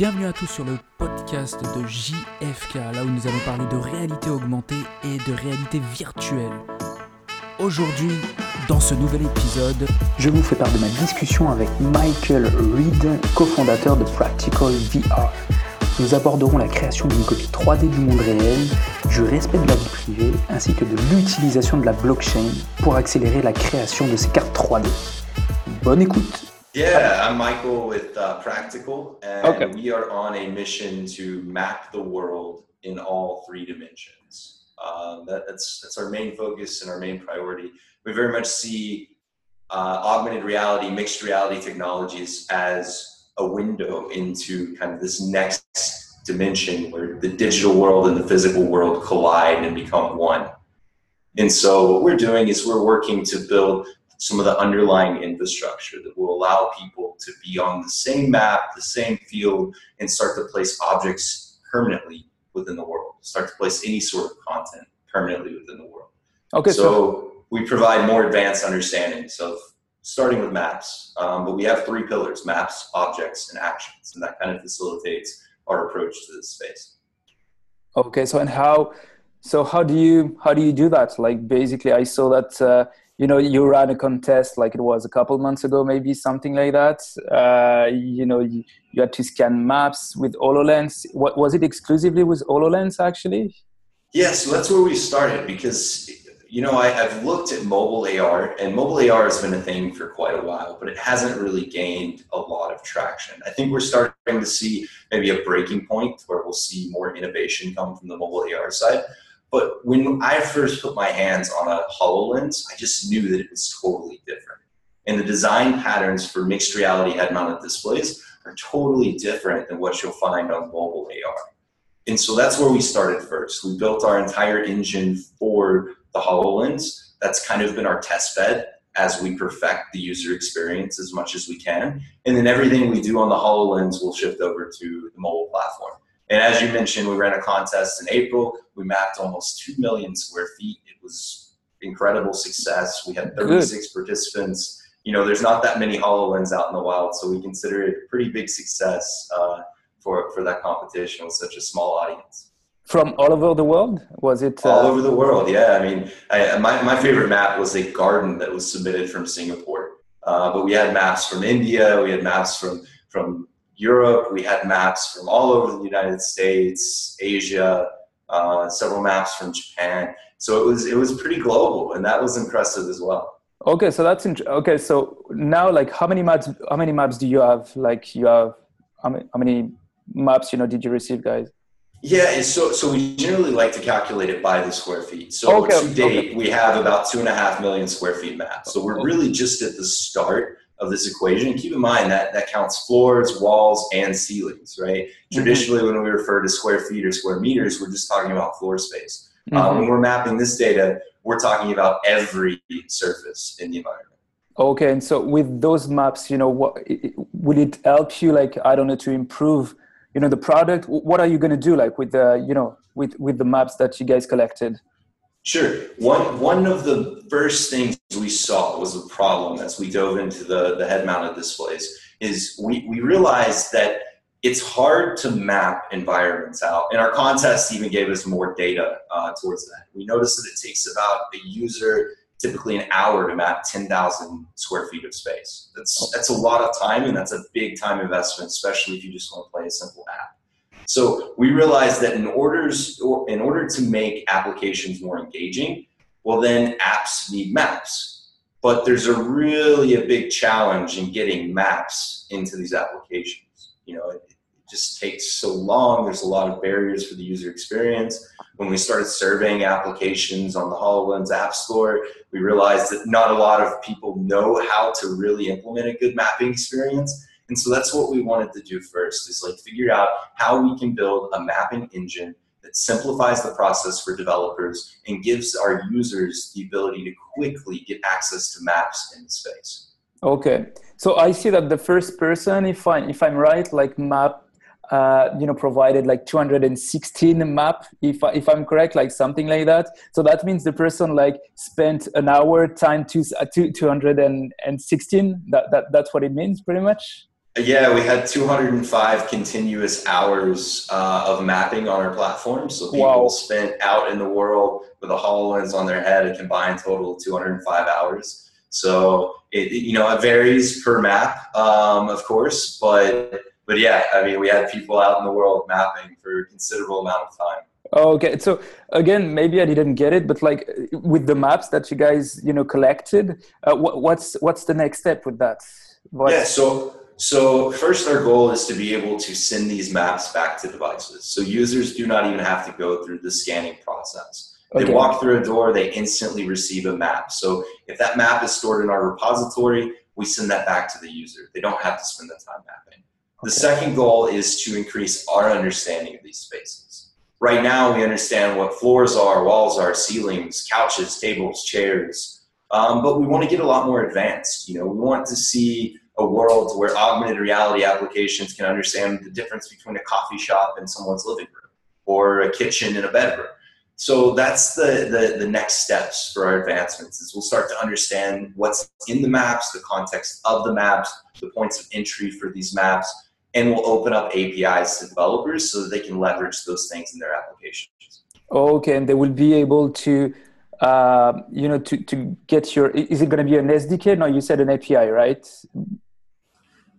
Bienvenue à tous sur le podcast de JFK, là où nous allons parler de réalité augmentée et de réalité virtuelle. Aujourd'hui, dans ce nouvel épisode, je vous fais part de ma discussion avec Michael Reed, cofondateur de Practical VR. Nous aborderons la création d'une copie 3D du monde réel, du respect de la vie privée, ainsi que de l'utilisation de la blockchain pour accélérer la création de ces cartes 3D. Bonne écoute Yeah, I'm Michael with uh, Practical, and okay. we are on a mission to map the world in all three dimensions. Um, that, that's that's our main focus and our main priority. We very much see uh, augmented reality, mixed reality technologies as a window into kind of this next dimension where the digital world and the physical world collide and become one. And so what we're doing is we're working to build some of the underlying infrastructure that will allow people to be on the same map, the same field, and start to place objects permanently within the world, start to place any sort of content permanently within the world. Okay. So, so we provide more advanced understandings of starting with maps, um, but we have three pillars: maps, objects, and actions, and that kind of facilitates our approach to this space. Okay. So and how? So how do you how do you do that? Like basically, I saw that. Uh, you know you ran a contest like it was a couple months ago maybe something like that. Uh, you know you, you, had to scan maps with hololens. What was it exclusively with hololens actually? Yeah so that's where we started because you know I, have looked at mobile ar and mobile ar has been a thing for quite a while but it hasn't really gained a lot of traction. I think we're starting to see maybe a breaking point where we'll see more innovation come from the mobile ar side but when I first put my hands on a HoloLens, I just knew that it was totally different. And the design patterns for mixed reality head mounted displays are totally different than what you'll find on mobile AR. And so that's where we started first. We built our entire engine for the HoloLens. That's kind of been our test bed as we perfect the user experience as much as we can. And then everything we do on the HoloLens will shift over to the mobile platform. And as you mentioned, we ran a contest in April. We mapped almost 2 million square feet. It was incredible success. We had 36 Good. participants. You know, there's not that many HoloLens out in the wild, so we consider it a pretty big success uh, for, for that competition with such a small audience. From all over the world? Was it? Uh... All over the world, yeah. I mean, I, my, my favorite map was a garden that was submitted from Singapore. Uh, but we had maps from India, we had maps from, from Europe. We had maps from all over the United States, Asia, uh, several maps from Japan. So it was it was pretty global, and that was impressive as well. Okay, so that's int- okay. So now, like, how many maps? How many maps do you have? Like, you have how many, how many maps? You know, did you receive, guys? Yeah, so so we generally like to calculate it by the square feet. So okay, to date, okay. we have about two and a half million square feet maps. So we're really just at the start of this equation. Keep in mind that that counts floors, walls, and ceilings, right? Mm-hmm. Traditionally, when we refer to square feet or square meters, we're just talking about floor space. Mm-hmm. when we're mapping this data, we're talking about every surface in the environment. Okay, and so with those maps, you know, what will it help you? Like, I don't know, to improve, you know, the product. What are you going to do, like, with the, you know, with with the maps that you guys collected? Sure. One one of the first things we saw was a problem as we dove into the, the head mounted displays is we, we realized that it's hard to map environments out. And our contest even gave us more data uh, towards that. We noticed that it takes about a user typically an hour to map 10,000 square feet of space. That's, that's a lot of time and that's a big time investment, especially if you just want to play a simple app. So we realized that in orders in order to make applications more engaging, well then apps need maps. But there's a really a big challenge in getting maps into these applications. You know, it, it just takes so long. There's a lot of barriers for the user experience. When we started surveying applications on the HoloLens App Store, we realized that not a lot of people know how to really implement a good mapping experience. And so that's what we wanted to do first is like figure out how we can build a mapping engine that simplifies the process for developers and gives our users the ability to quickly get access to maps in space. Okay. So I see that the first person, if I if I'm right, like map uh, you know provided like 216 map if, I, if i'm correct like something like that so that means the person like spent an hour time to uh, 216 that, that that's what it means pretty much Yeah, we had 205 continuous hours uh, of mapping on our platform. So people wow. spent out in the world with a HoloLens on their head a combined total of 205 hours. So it, you know it varies per map, um, of course, but but yeah, I mean we had people out in the world mapping for a considerable amount of time. Okay, so again, maybe I didn't get it, but like with the maps that you guys you know collected, uh, what's what's the next step with that? What? Yeah, so so first, our goal is to be able to send these maps back to devices. So users do not even have to go through the scanning process. They okay. walk through a door, they instantly receive a map. So if that map is stored in our repository, we send that back to the user. They don't have to spend the time mapping. Okay. The second goal is to increase our understanding of these spaces. Right now, we understand what floors are, walls are, ceilings, couches, tables, chairs, um, but we want to get a lot more advanced. You know, we want to see a world where augmented reality applications can understand the difference between a coffee shop and someone's living room or a kitchen and a bedroom. So that's the, the, the next steps for our advancements is we'll start to understand what's in the maps, the context of the maps, the points of entry for these maps, and we'll open up APIs to developers so that they can leverage those things in their applications. Okay, and they will be able to uh, you know, to, to get your, is it going to be an SDK? No, you said an API, right?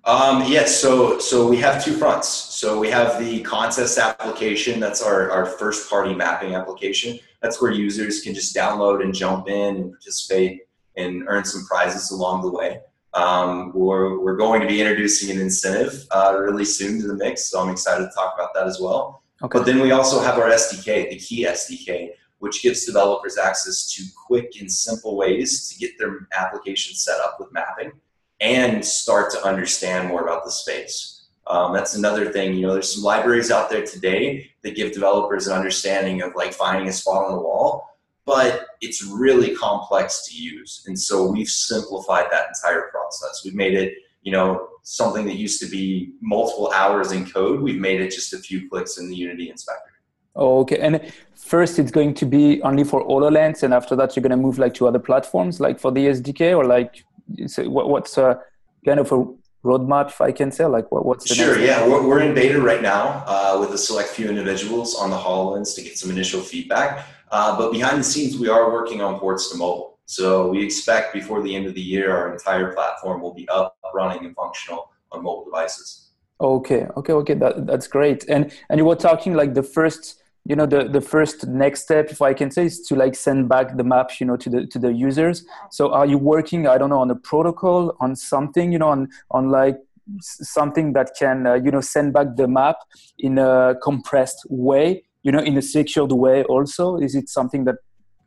Um, yes, so so we have two fronts. So we have the contest application. That's our, our first party mapping application. That's where users can just download and jump in and participate and earn some prizes along the way. Um, we're, we're going to be introducing an incentive uh, really soon to the mix, so I'm excited to talk about that as well. Okay. But then we also have our SDK, the Key SDK, which gives developers access to quick and simple ways to get their application set up with mapping and start to understand more about the space. Um, that's another thing. You know, there's some libraries out there today that give developers an understanding of like finding a spot on the wall, but it's really complex to use. And so we've simplified that entire process. We've made it, you know, something that used to be multiple hours in code. We've made it just a few clicks in the Unity inspector. Oh, okay. And first, it's going to be only for HoloLens, and after that, you're going to move like to other platforms, like for the SDK, or like so what's a kind of a roadmap, if I can say? Like, what, what's the sure? yeah, we're, we're in beta right now uh, with a select few individuals on the Hololens to get some initial feedback. Uh, but behind the scenes, we are working on ports to mobile. So we expect before the end of the year, our entire platform will be up, running, and functional on mobile devices. Okay, okay, okay. That, that's great. And and you were talking like the first you know the, the first next step if i can say is to like send back the maps you know to the to the users. So are you working i don't know on a protocol on something you know on on like something that can uh, you know send back the map in a compressed way you know in a secured way also? Is it something that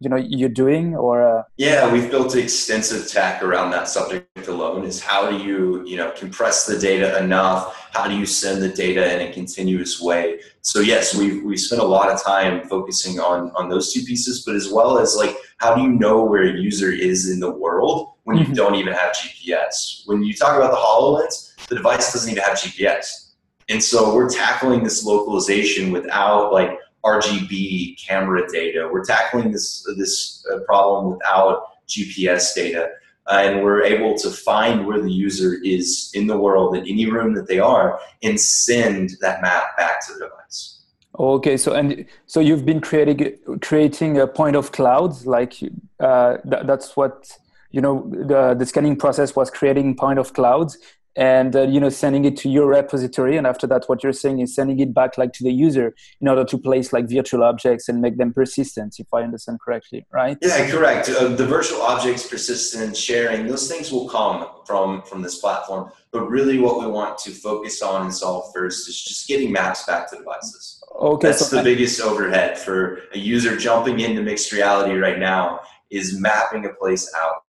you know you're doing or uh... yeah we've built extensive tech around that subject alone is how do you you know compress the data enough? How do you send the data in a continuous way? So yes we we spent a lot of time focusing on on those two pieces but as well as like how do you know where a user is in the world when you mm-hmm. don't even have gps when you talk about the hololens the device doesn't even have gps and so we're tackling this localization without like RGB camera data. We're tackling this this uh, problem without GPS data, uh, and we're able to find where the user is in the world in any room that they are, and send that map back to the device. Okay, so and so you've been creating creating a point of clouds, like uh, th- that's what you know the the scanning process was creating point of clouds and uh, you know sending it to your repository. And after that what you're saying is sending it back like to the user in order to place like virtual objects and make them persistent if i understand correctly right? Yeah correct. Uh, the virtual objects persistence sharing those things will come from from this platform. But really what we want to focus on and solve first is just getting maps back to devices. Okay that's so the I- biggest overhead for a user jumping into mixed reality right now is mapping a place out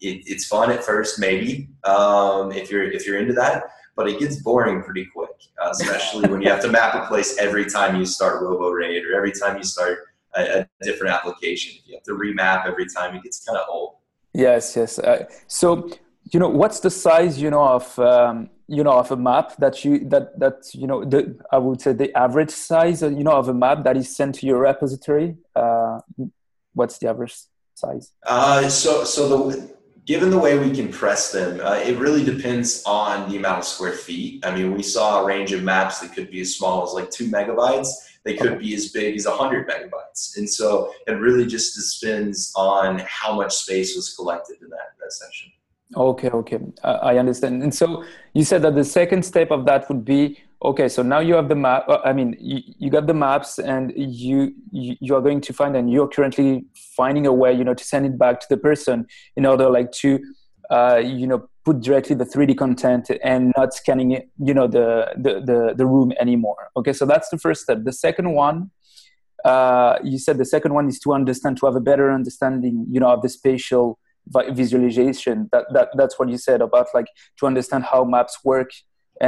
it, it's fun at first, maybe um, if you're if you're into that, but it gets boring pretty quick, uh, especially when you have to map a place every time you start RoboRaid or every time you start a, a different application. If you have to remap every time. It gets kind of old. Yes, yes. Uh, so you know, what's the size you know of um, you know of a map that you that that you know the I would say the average size uh, you know of a map that is sent to your repository. Uh, what's the average size? Uh, so so the given the way we compress them, uh, it really depends on the amount of square feet. I mean, we saw a range of maps that could be as small as like two megabytes. They could be as big as 100 megabytes. And so it really just depends on how much space was collected in that, that session. Okay, okay, uh, I understand. And so you said that the second step of that would be okay. So now you have the map. Uh, I mean, you, you got the maps, and you, you are going to find, and you're currently finding a way, you know, to send it back to the person in order, like, to uh, you know, put directly the 3D content and not scanning it, you know, the the the, the room anymore. Okay, so that's the first step. The second one. Uh, you said the second one is to understand to have a better understanding you know of the spatial visualization that, that that's what you said about like to understand how maps work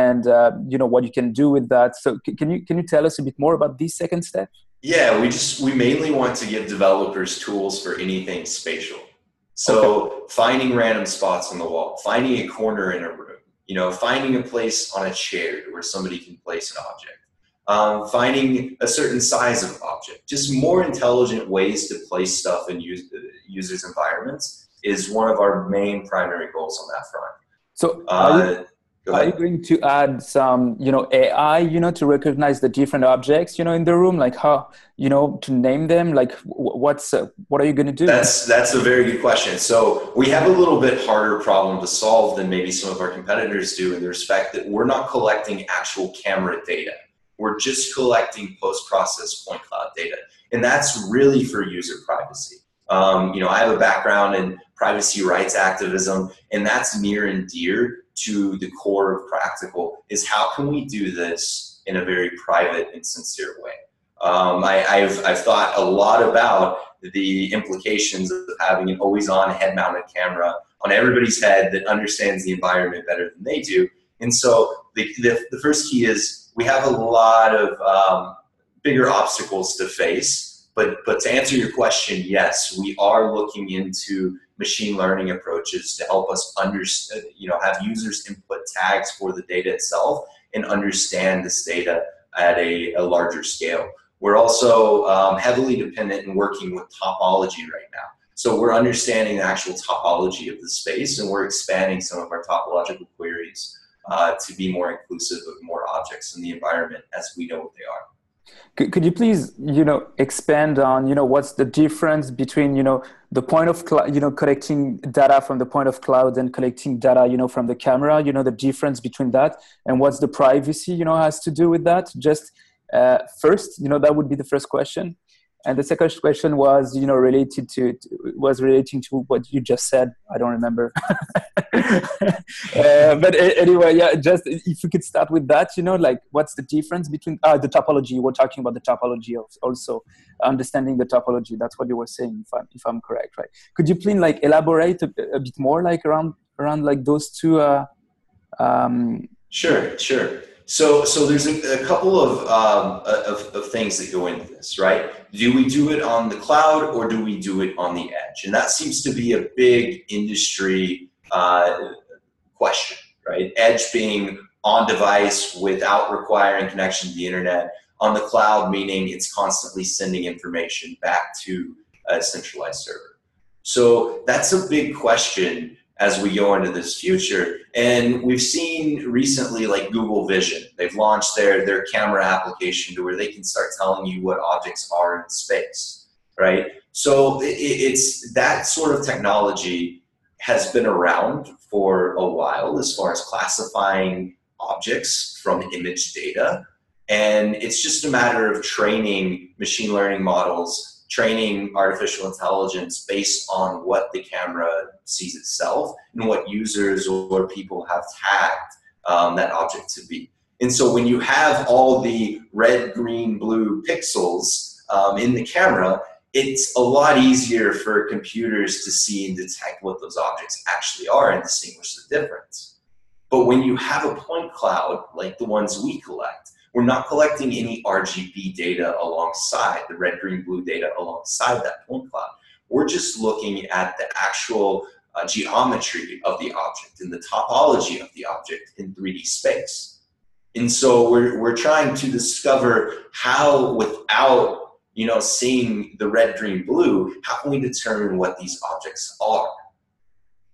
and uh, you know what you can do with that. So can you can you tell us a bit more about this second step yeah we just we mainly want to give developers tools for anything spatial. So okay. finding random spots on the wall finding a corner in a room you know finding a place on a chair where somebody can place an object. Um, finding a certain size of object. Just more intelligent ways to place stuff in use, users environments is one of our main primary goals on that front. So uh, are you going to add some, you know, AI, you know, to recognize the different objects, you know, in the room, like how, you know, to name them? Like, what's uh, what are you going to do? That's that's a very good question. So we have a little bit harder problem to solve than maybe some of our competitors do, in the respect that we're not collecting actual camera data. We're just collecting post-process point cloud data, and that's really for user privacy. Um, you know, I have a background in privacy rights activism, and that's near and dear to the core of practical. Is how can we do this in a very private and sincere way? Um, I, have I've thought a lot about the implications of having an always-on head-mounted camera on everybody's head that understands the environment better than they do. And so the, the, the first key is we have a lot of um, bigger obstacles to face but, but to answer your question, yes, we are looking into machine learning approaches to help us understand, you know, have users input tags for the data itself and understand this data at a, a larger scale. We're also um, heavily dependent in working with topology right now. So we're understanding the actual topology of the space and we're expanding some of our topological queries uh, to be more inclusive of more objects in the environment as we know what they are. Could, could you please, you know, expand on, you know, what's the difference between, you know, the point of, cl- you know, collecting data from the point of cloud and collecting data, you know, from the camera, you know, the difference between that and what's the privacy, you know, has to do with that? Just uh, first, you know, that would be the first question and the second question was you know related to, to was relating to what you just said. I don't remember. Uh, but anyway yeah just if we could start with that you know like what's the difference between uh, the topology? We're talking about the topology also understanding the topology. That's what you were saying if i'm, if I'm correct right? Could you please like elaborate a, a bit more like around around like those two uh, um, sure sure so, so there's a, a couple of, um, of, of things that go into this, right? Do we do it on the cloud or do we do it on the edge? And that seems to be a big industry uh, question, right? Edge being on device without requiring connection to the internet, on the cloud meaning it's constantly sending information back to a centralized server. So that's a big question as we go into this future. And we've seen recently, like Google Vision, they've launched their, their camera application to where they can start telling you what objects are in space, right? So it, it's that sort of technology has been around for a while as far as classifying objects from image data. And it's just a matter of training machine learning models training artificial intelligence based on what the camera sees itself and what users or people have tagged um, that object to be. And so when you have all the red, green, blue pixels um, in the camera, it's a lot easier for computers to see and detect what those objects actually are and distinguish the difference. But when you have a point cloud like the ones we collect, we're not collecting any RGB data alongside the red, green, blue data alongside that point cloud. We're just looking at the actual uh, geometry of the object and the topology of the object in 3D space. And so we're, we're trying to discover how, without you know, seeing the red, green, blue, how can we determine what these objects are?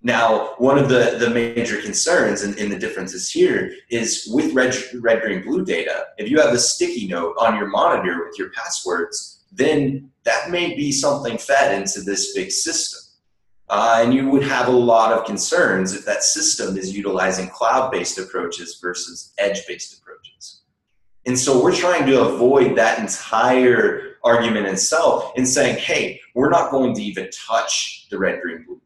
Now, one of the, the major concerns and, and the differences here is with red, red, green, blue data, if you have a sticky note on your monitor with your passwords, then that may be something fed into this big system. Uh, and you would have a lot of concerns if that system is utilizing cloud-based approaches versus edge-based approaches. And so we're trying to avoid that entire argument itself in saying, hey, we're not going to even touch the red, green, blue.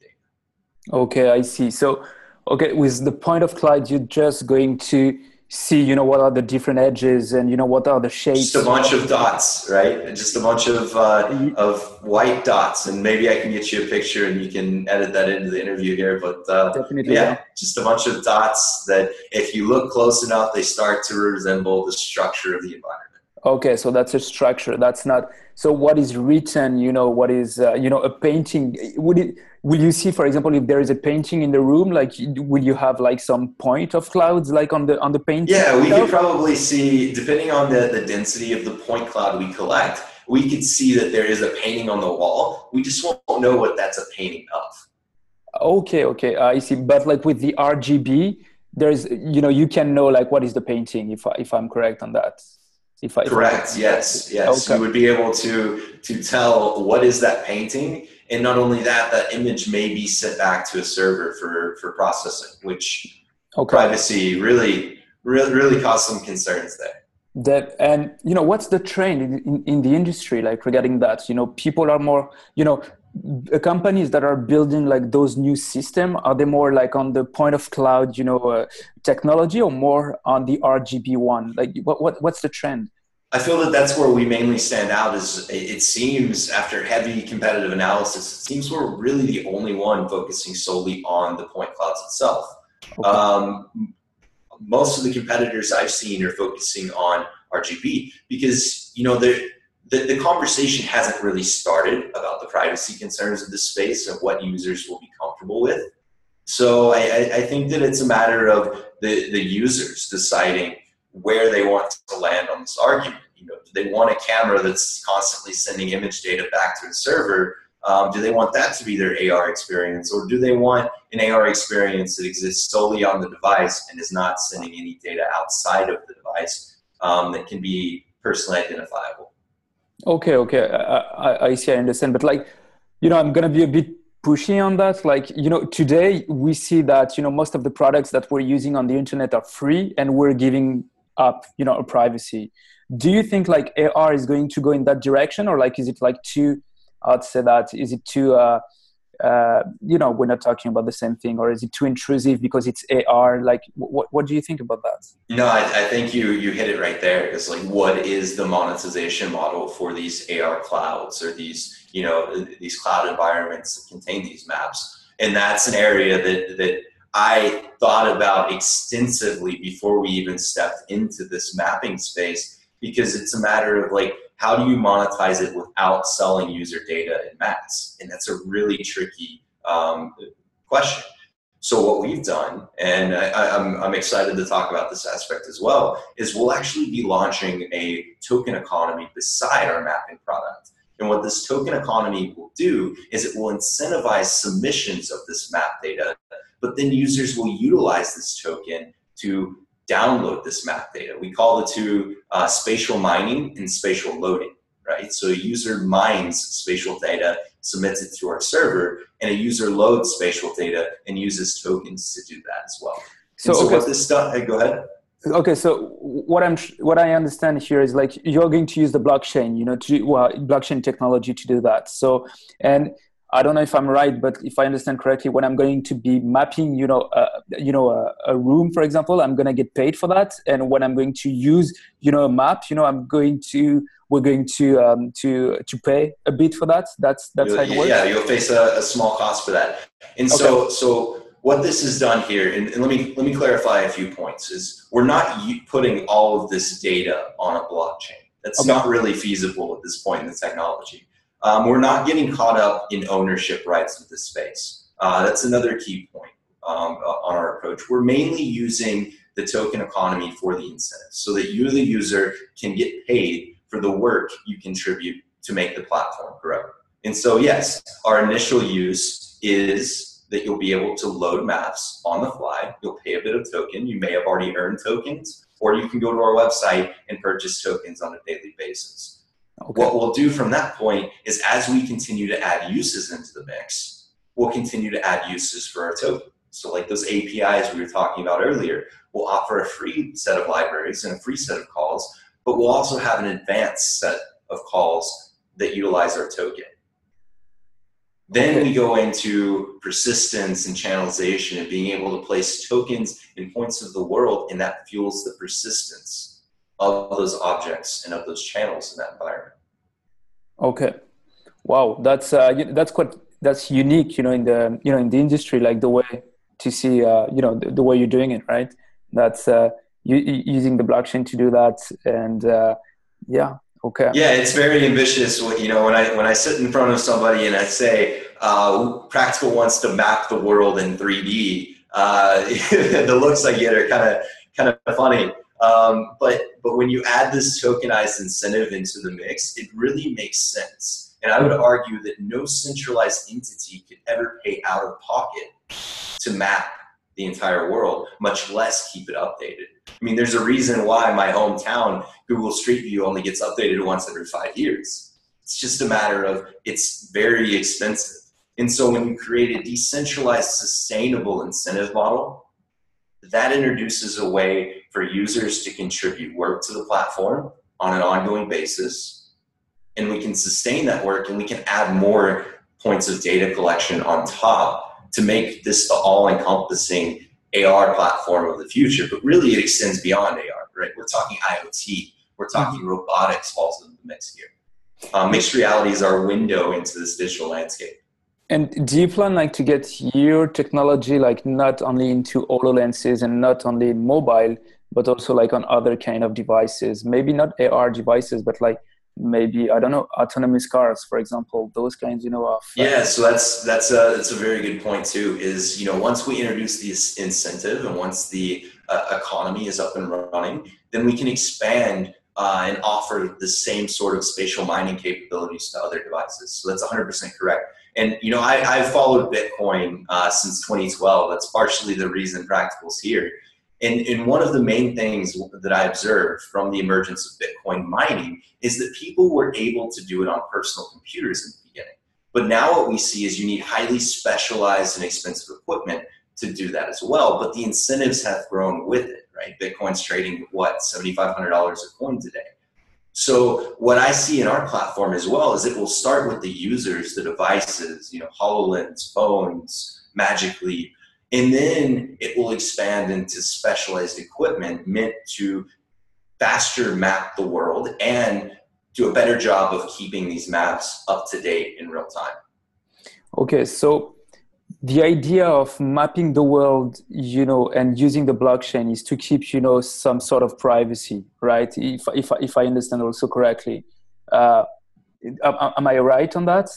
Okay, I see. So, okay, with the point of cloud, you're just going to see you know what are the different edges and you know what are the shapes. Just a bunch of dots right? Just a bunch of uh, of white dots. And maybe i can get you a picture and you can edit that into the interview here but uh, Definitely, yeah, yeah. just a bunch of dots that if you look close enough they start to resemble the structure of the environment. Okay so that's a structure. That's not so what is written you know what is uh, you know a painting would it will you see for example if there is a painting in the room like will you have like some point of clouds like on the on the painting yeah we could probably see depending on the, the density of the point cloud we collect we could see that there is a painting on the wall we just won't know what that's a painting of okay okay i see but like with the rgb there's you know you can know like what is the painting if, I, if i'm correct on that if I, Correct. If yes. Yes. Okay. You would be able to to tell what is that painting, and not only that, that image may be sent back to a server for for processing, which okay. privacy really really really caused some concerns there. That and you know what's the trend in, in, in the industry like regarding that? You know, people are more you know companies that are building like those new system are they more like on the point of cloud you know uh, technology or more on the rgb one like what, what what's the trend i feel that that's where we mainly stand out is it seems after heavy competitive analysis it seems we're really the only one focusing solely on the point clouds itself okay. um, most of the competitors i've seen are focusing on rgb because you know the, the conversation hasn't really started about the privacy concerns of the space and what users will be comfortable with. So I, I think that it's a matter of the, the users deciding where they want to land on this argument. You know, do they want a camera that's constantly sending image data back to the server? Um, do they want that to be their AR experience, or do they want an AR experience that exists solely on the device and is not sending any data outside of the device um, that can be personally identifiable? Okay, okay, I, I, I see, I understand. But like, you know, I'm gonna be a bit pushy on that. Like, you know, today we see that you know most of the products that we're using on the internet are free, and we're giving up, you know, a privacy. Do you think like AR is going to go in that direction, or like is it like too? I'd say that is it too uh, uh, you know we're not talking about the same thing or is it too intrusive because it's ar like what, what do you think about that no I, I think you you hit it right there it's like what is the monetization model for these ar clouds or these you know these cloud environments that contain these maps and that's an area that that i thought about extensively before we even stepped into this mapping space because it's a matter of like how do you monetize it without selling user data in mass? And that's a really tricky um, question. So what we've done, and I, I'm, I'm excited to talk about this aspect as well, is we'll actually be launching a token economy beside our mapping product. And what this token economy will do is it will incentivize submissions of this map data, but then users will utilize this token to download this map data. We call the two uh, spatial mining and spatial loading, right? So a user mines spatial data, submits it to our server, and a user loads spatial data and uses tokens to do that as well. So, so okay. what this stuff, hey, go ahead. Okay, so what I'm what I understand here is like you're going to use the blockchain, you know, to well, blockchain technology to do that. So, and I don't know if I'm right, but if I understand correctly, when I'm going to be mapping, you know, uh, you know, a, a, room, for example, I'm going to get paid for that. And when I'm going to use, you know, a map, you know, I'm going to, we're going to, um, to, to pay a bit for that. That's, that's you'll, how it works. Yeah, you'll face a, a small cost for that. And okay. so, so what this has done here, and, and, let me let me clarify a few points. Is we're not putting all of this data on a blockchain. That's okay. not really feasible at this point in the technology um, we're not getting caught up in ownership rights of the space. Uh, that's another key point um, on our approach. We're mainly using the token economy for the incentives so that you, the user, can get paid for the work you contribute to make the platform grow. And so, yes, our initial use is that you'll be able to load maps on the fly. You'll pay a bit of token. You may have already earned tokens, or you can go to our website and purchase tokens on a daily basis. Okay. What we'll do from that point is as we continue to add uses into the mix, we'll continue to add uses for our token. So, like those APIs we were talking about earlier, we'll offer a free set of libraries and a free set of calls, but we'll also have an advanced set of calls that utilize our token. Then we go into persistence and channelization and being able to place tokens in points of the world, and that fuels the persistence of those objects and of those channels in that environment. Okay, wow, that's uh, that's quite that's unique, you know, in the you know in the industry, like the way to see, uh, you know, the, the way you're doing it, right? That's uh, you, using the blockchain to do that, and uh, yeah, Okay. Yeah, it's very ambitious. You know, when I when I sit in front of somebody and I say, uh, "Practical wants to map the world in 3D," uh, the looks I get are kind of kind of funny. Um, but but when you add this tokenized incentive into the mix, it really makes sense. And I would argue that no centralized entity could ever pay out of pocket to map the entire world, much less keep it updated. I mean, there's a reason why my hometown Google Street View only gets updated once every five years. It's just a matter of it's very expensive. And so when you create a decentralized, sustainable incentive model, that introduces a way for users to contribute work to the platform on an ongoing basis. And we can sustain that work and we can add more points of data collection on top to make this the all encompassing AR platform of the future, but really it extends beyond AR, right? We're talking IoT, we're talking mm-hmm. robotics falls into the mix here. Um, mixed reality is our window into this digital landscape. And do you plan like to get your technology like not only into HoloLenses and not only mobile, but also like on other kind of devices? Maybe not AR devices, but like maybe I don't know autonomous cars, for example, those kinds, you know, of uh, yeah. So that's that's a that's a very good point too. Is you know once we introduce this incentive and once the uh, economy is up and running, then we can expand uh, and offer the same sort of spatial mining capabilities to other devices. So that's 100% correct. And you know, I, I've followed Bitcoin uh, since 2012. That's partially the reason Practical's here. And, and one of the main things that I observed from the emergence of Bitcoin mining is that people were able to do it on personal computers in the beginning. But now what we see is you need highly specialized and expensive equipment to do that as well. But the incentives have grown with it, right? Bitcoin's trading what, $7,500 a coin today. So what I see in our platform as well is it will start with the users, the devices, you know, HoloLens, phones, Magic Leap, and then it will expand into specialized equipment meant to faster map the world and do a better job of keeping these maps up to date in real time. Okay, so the idea of mapping the world, you know, and using the blockchain is to keep, you know, some sort of privacy, right? If if if I understand also correctly. Uh, am I right on that?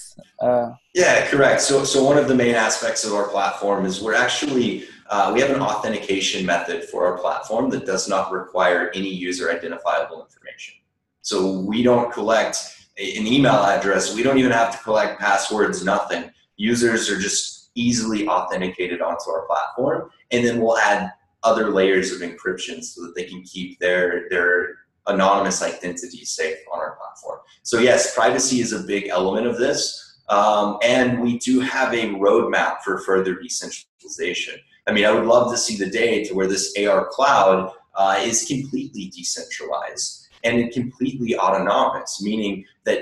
Uh, yeah, correct. So, so one of the main aspects of our platform is we're actually uh, we have an authentication method for our platform that does not require any user identifiable information. So we don't collect an email address. We don't even have to collect passwords. Nothing. Users are just easily authenticated onto our platform, and then we'll add other layers of encryption so that they can keep their their anonymous identity safe on our platform. So yes, privacy is a big element of this. Um, and we do have a roadmap for further decentralization. I mean, I would love to see the day to where this AR cloud uh, is completely decentralized and completely autonomous, meaning that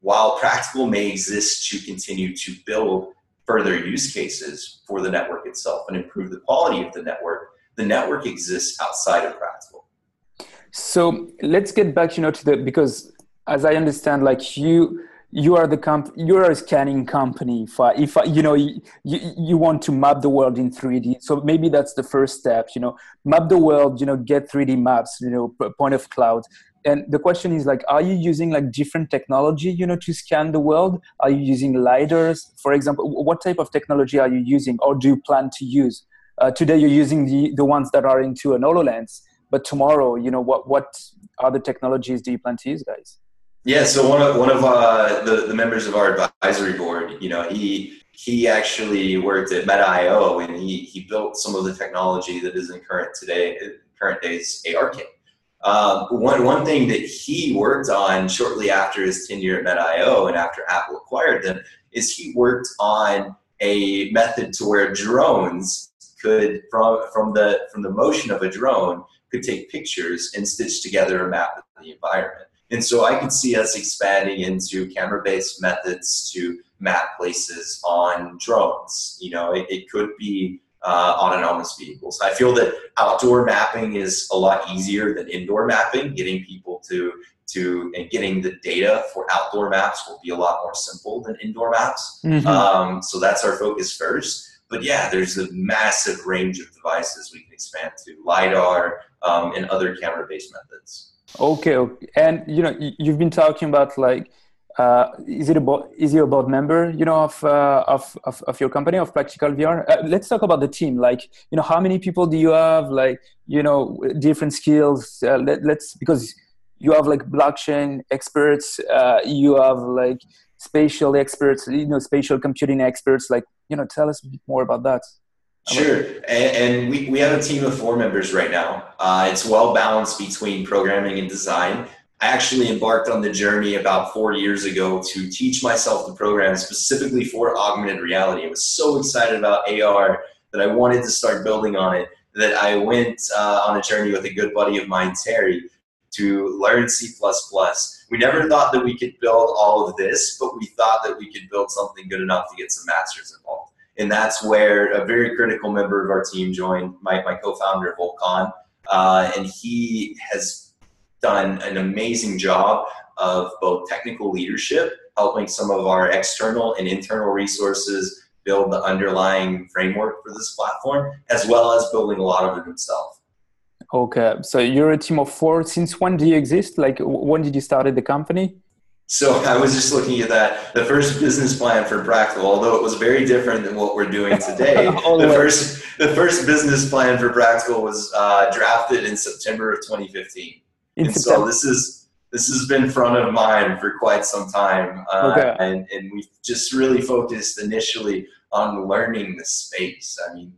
while practical may exist to continue to build further use cases for the network itself and improve the quality of the network, the network exists outside of practical. So let's get back, you know, to the because as I understand, like you you are the comp you're a scanning company. If I, if I, you know you, you want to map the world in 3d so maybe that's the first step you know map the world you know get 3d maps you know point of cloud. And the question is like are you using like different technology you know to scan the world? Are you using lidars? For example what type of technology are you using or do you plan to use? Uh, today you're using the the ones that are into an hololens but tomorrow you know what what other technologies do you plan to use guys yeah so one of one of uh, the, the members of our advisory board you know he he actually worked at Metaio and he, he built some of the technology that is in current today, current days ARKit. Um, one, one thing that he worked on shortly after his tenure at Metaio and after Apple acquired them is he worked on a method to where drones could, from, from, the, from the motion of a drone, could take pictures and stitch together a map of the environment. And so I could see us expanding into camera-based methods to map places on drones. You know, it, it could be uh, autonomous vehicles. I feel that outdoor mapping is a lot easier than indoor mapping. Getting people to to and getting the data for outdoor maps will be a lot more simple than indoor maps. Mm-hmm. Um, so that's our focus first. But yeah, there's a massive range of devices we can expand to lidar um, and other camera-based methods. Okay, okay, and you know you've been talking about like uh, is it about is you about member you know of, uh, of, of of your company of practical vr uh, let's talk about the team. Like you know how many people do you have? Like you know different skills? Uh, let, us because you have like blockchain experts uh, you have like spatial experts you know spatial computing experts like you know tell us more about that Sure, and, and we, we have a team of four members right now. Uh, it's well balanced between programming and design. I actually embarked on the journey about four years ago to teach myself the program specifically for augmented reality. I was so excited about AR that I wanted to start building on it that I went uh, on a journey with a good buddy of mine, Terry, to learn C++. We never thought that we could build all of this, but we thought that we could build something good enough to get some masters involved. And that's where a very critical member of our team joined, my, my co-founder, Volkan. Uh, and he has done an amazing job of both technical leadership, helping some of our external and internal resources build the underlying framework for this platform, as well as building a lot of it himself. Okay, so you're a team of four. Since when do you exist? Like, when did you start the company? So I was just looking at that. The first business plan for Practical, although it was very different than what we're doing today, the first the first business plan for Practical was uh, drafted in September of 2015 and so this is this has been front of mind for quite some time, uh, okay. and and we've just really focused initially on learning the space. I mean,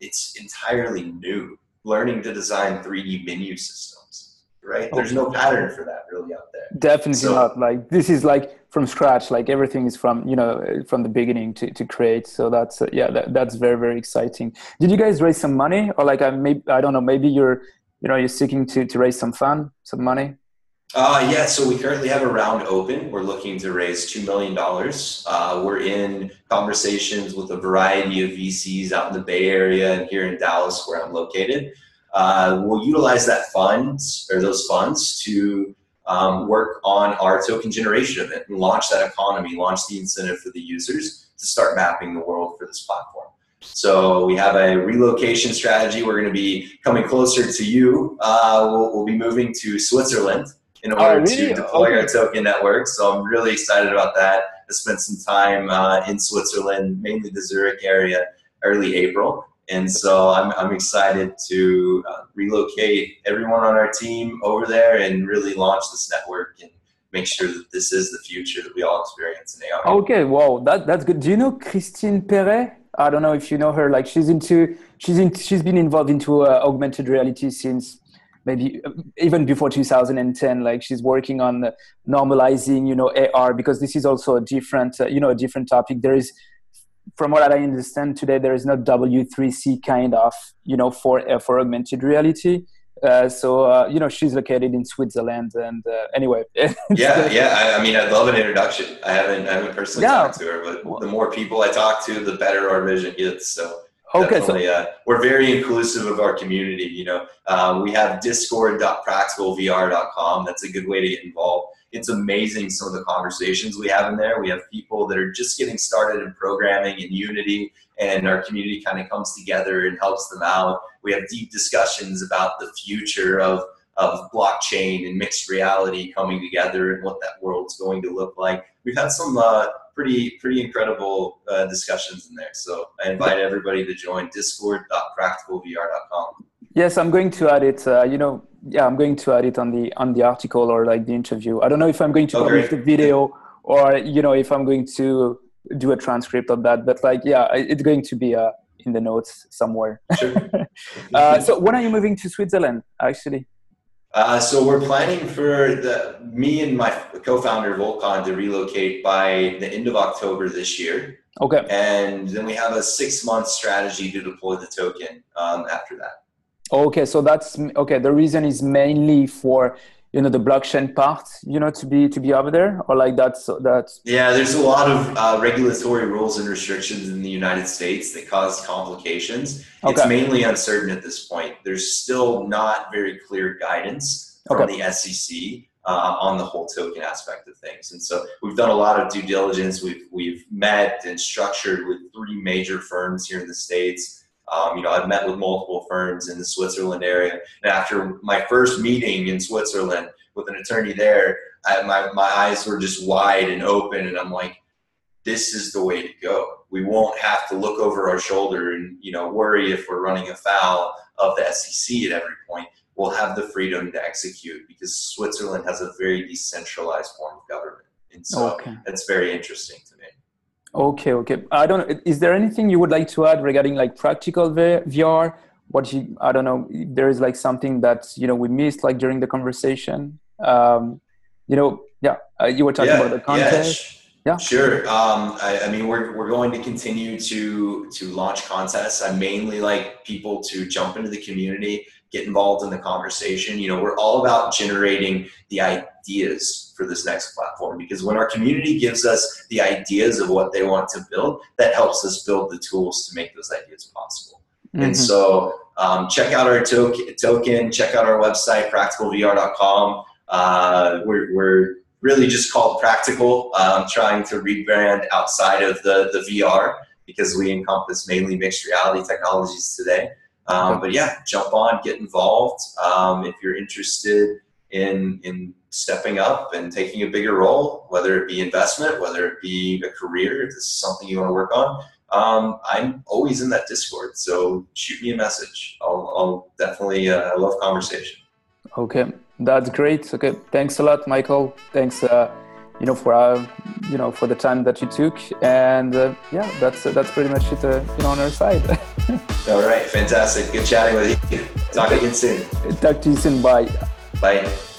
it's entirely new. Learning to design 3D menu systems, right? There's no pattern for that really out there. Definitely so, not. Like this is like from scratch. Like everything is from you know from the beginning to, to create. So that's uh, yeah, that, that's very very exciting. Did you guys raise some money, or like I maybe I don't know, maybe you're you know, you're seeking to, to raise some fund, some money? Uh, yeah, so we currently have a round open. We're looking to raise $2 million. Uh, we're in conversations with a variety of VCs out in the Bay Area and here in Dallas, where I'm located. Uh, we'll utilize that funds or those funds to um, work on our token generation event and launch that economy, launch the incentive for the users to start mapping the world for this platform. So we have a relocation strategy. We're going to be coming closer to you. Uh, we'll, we'll, be moving to Switzerland in order oh, really? to deploy okay. our token network. So I'm really excited about that. I spent some time uh, in Switzerland, mainly the Zurich area, early April. And so I'm, I'm excited to uh, relocate everyone on our team over there and really launch this network and make sure that this is the future that we all experience in AR. Okay, wow, that, that's good. Do you know Christine Perey? I don't know if you know her. Like she's into she's in she's been involved into uh, augmented reality since maybe uh, even before 2010 like she's working on normalizing you know ar because this is also a different uh, you know a different topic there is from what i understand today there is no w3c kind of you know for uh, for augmented reality uh, so uh, you know she's located in Switzerland, and uh, anyway. yeah, yeah. I, I, mean, I'd love an introduction. I haven't, I haven't personally yeah. talked to her, but the more people I talk to, the better our vision gets. So. Okay, so uh, we're very inclusive of our community. You know, um, we have discord.practicalvr.com. That's a good way to get involved. It's amazing some of the conversations we have in there. We have people that are just getting started in programming in Unity and our community kind of comes together and helps them out. We have deep discussions about the future of, of blockchain and mixed reality coming together and what that world's going to look like. We've had some uh, pretty pretty incredible uh, discussions in there. So I invite everybody to join discord.practicalvr.com. Yes, I'm going to add it. Uh, you know, yeah, I'm going to add it on the on the article or like the interview. I don't know if I'm going to oh, publish the video or you know if I'm going to do a transcript of that. But like, yeah, it's going to be uh, in the notes somewhere. Sure. uh, so when are you moving to Switzerland? Actually. Uh, so we're planning for the me and my co-founder Volkan to relocate by the end of October this year. Okay. And then we have a six-month strategy to deploy the token um, after that. Okay, so that's okay. The reason is mainly for you know the blockchain part you know to be to be over there or like that's that's yeah there's a lot of uh, regulatory rules and restrictions in the united states that cause complications. Okay. it's mainly uncertain at this point. There's still not very clear guidance from okay. the sec uh, on the whole token aspect of things. And so we've done a lot of due diligence. We've we've met and structured with three major firms here in the states um, you know, I've met with multiple firms in the Switzerland area. And after my first meeting in Switzerland with an attorney there, I, my, my eyes were just wide and open. And I'm like, this is the way to go. We won't have to look over our shoulder and, you know, worry if we're running afoul of the SEC at every point. We'll have the freedom to execute because Switzerland has a very decentralized form of government. And so okay. that's very interesting to me. Okay, okay. I don't. Is there anything you would like to add regarding like practical VR? What you? I don't know. There is like something that you know we missed like during the conversation. Um, you know, yeah. Uh, you were talking yeah, about the contest. Yeah, yeah. Sure. Um, I, I, mean, we're we're going to continue to to launch contests. I mainly like people to jump into the community, get involved in the conversation. You know, we're all about generating the ideas for this next platform because when our community gives us the ideas of what they want to build, that helps us build the tools to make those ideas possible. Mm-hmm. And so um, check out our to- token, check out our website, practicalvr.com. Uh, we're, we're really just called Practical, um, trying to rebrand outside of the, the VR because we encompass mainly mixed reality technologies today. Um, but yeah, jump on, get involved. Um, if you're interested in, in stepping up and taking a bigger role, whether it be investment, whether it be a career, if this is something you want to work on, um, I'm always in that Discord. So shoot me a message. I'll, I'll definitely, uh, I love conversation. Okay, that's great. Okay, thanks a lot, Michael. Thanks, uh, you know, for uh, you know, for the time that you took, and uh, yeah, that's that's pretty much it, uh, you know, on our side. All right, fantastic. Good chatting with you. Talk again soon. Talk to you soon. Bye. Bye.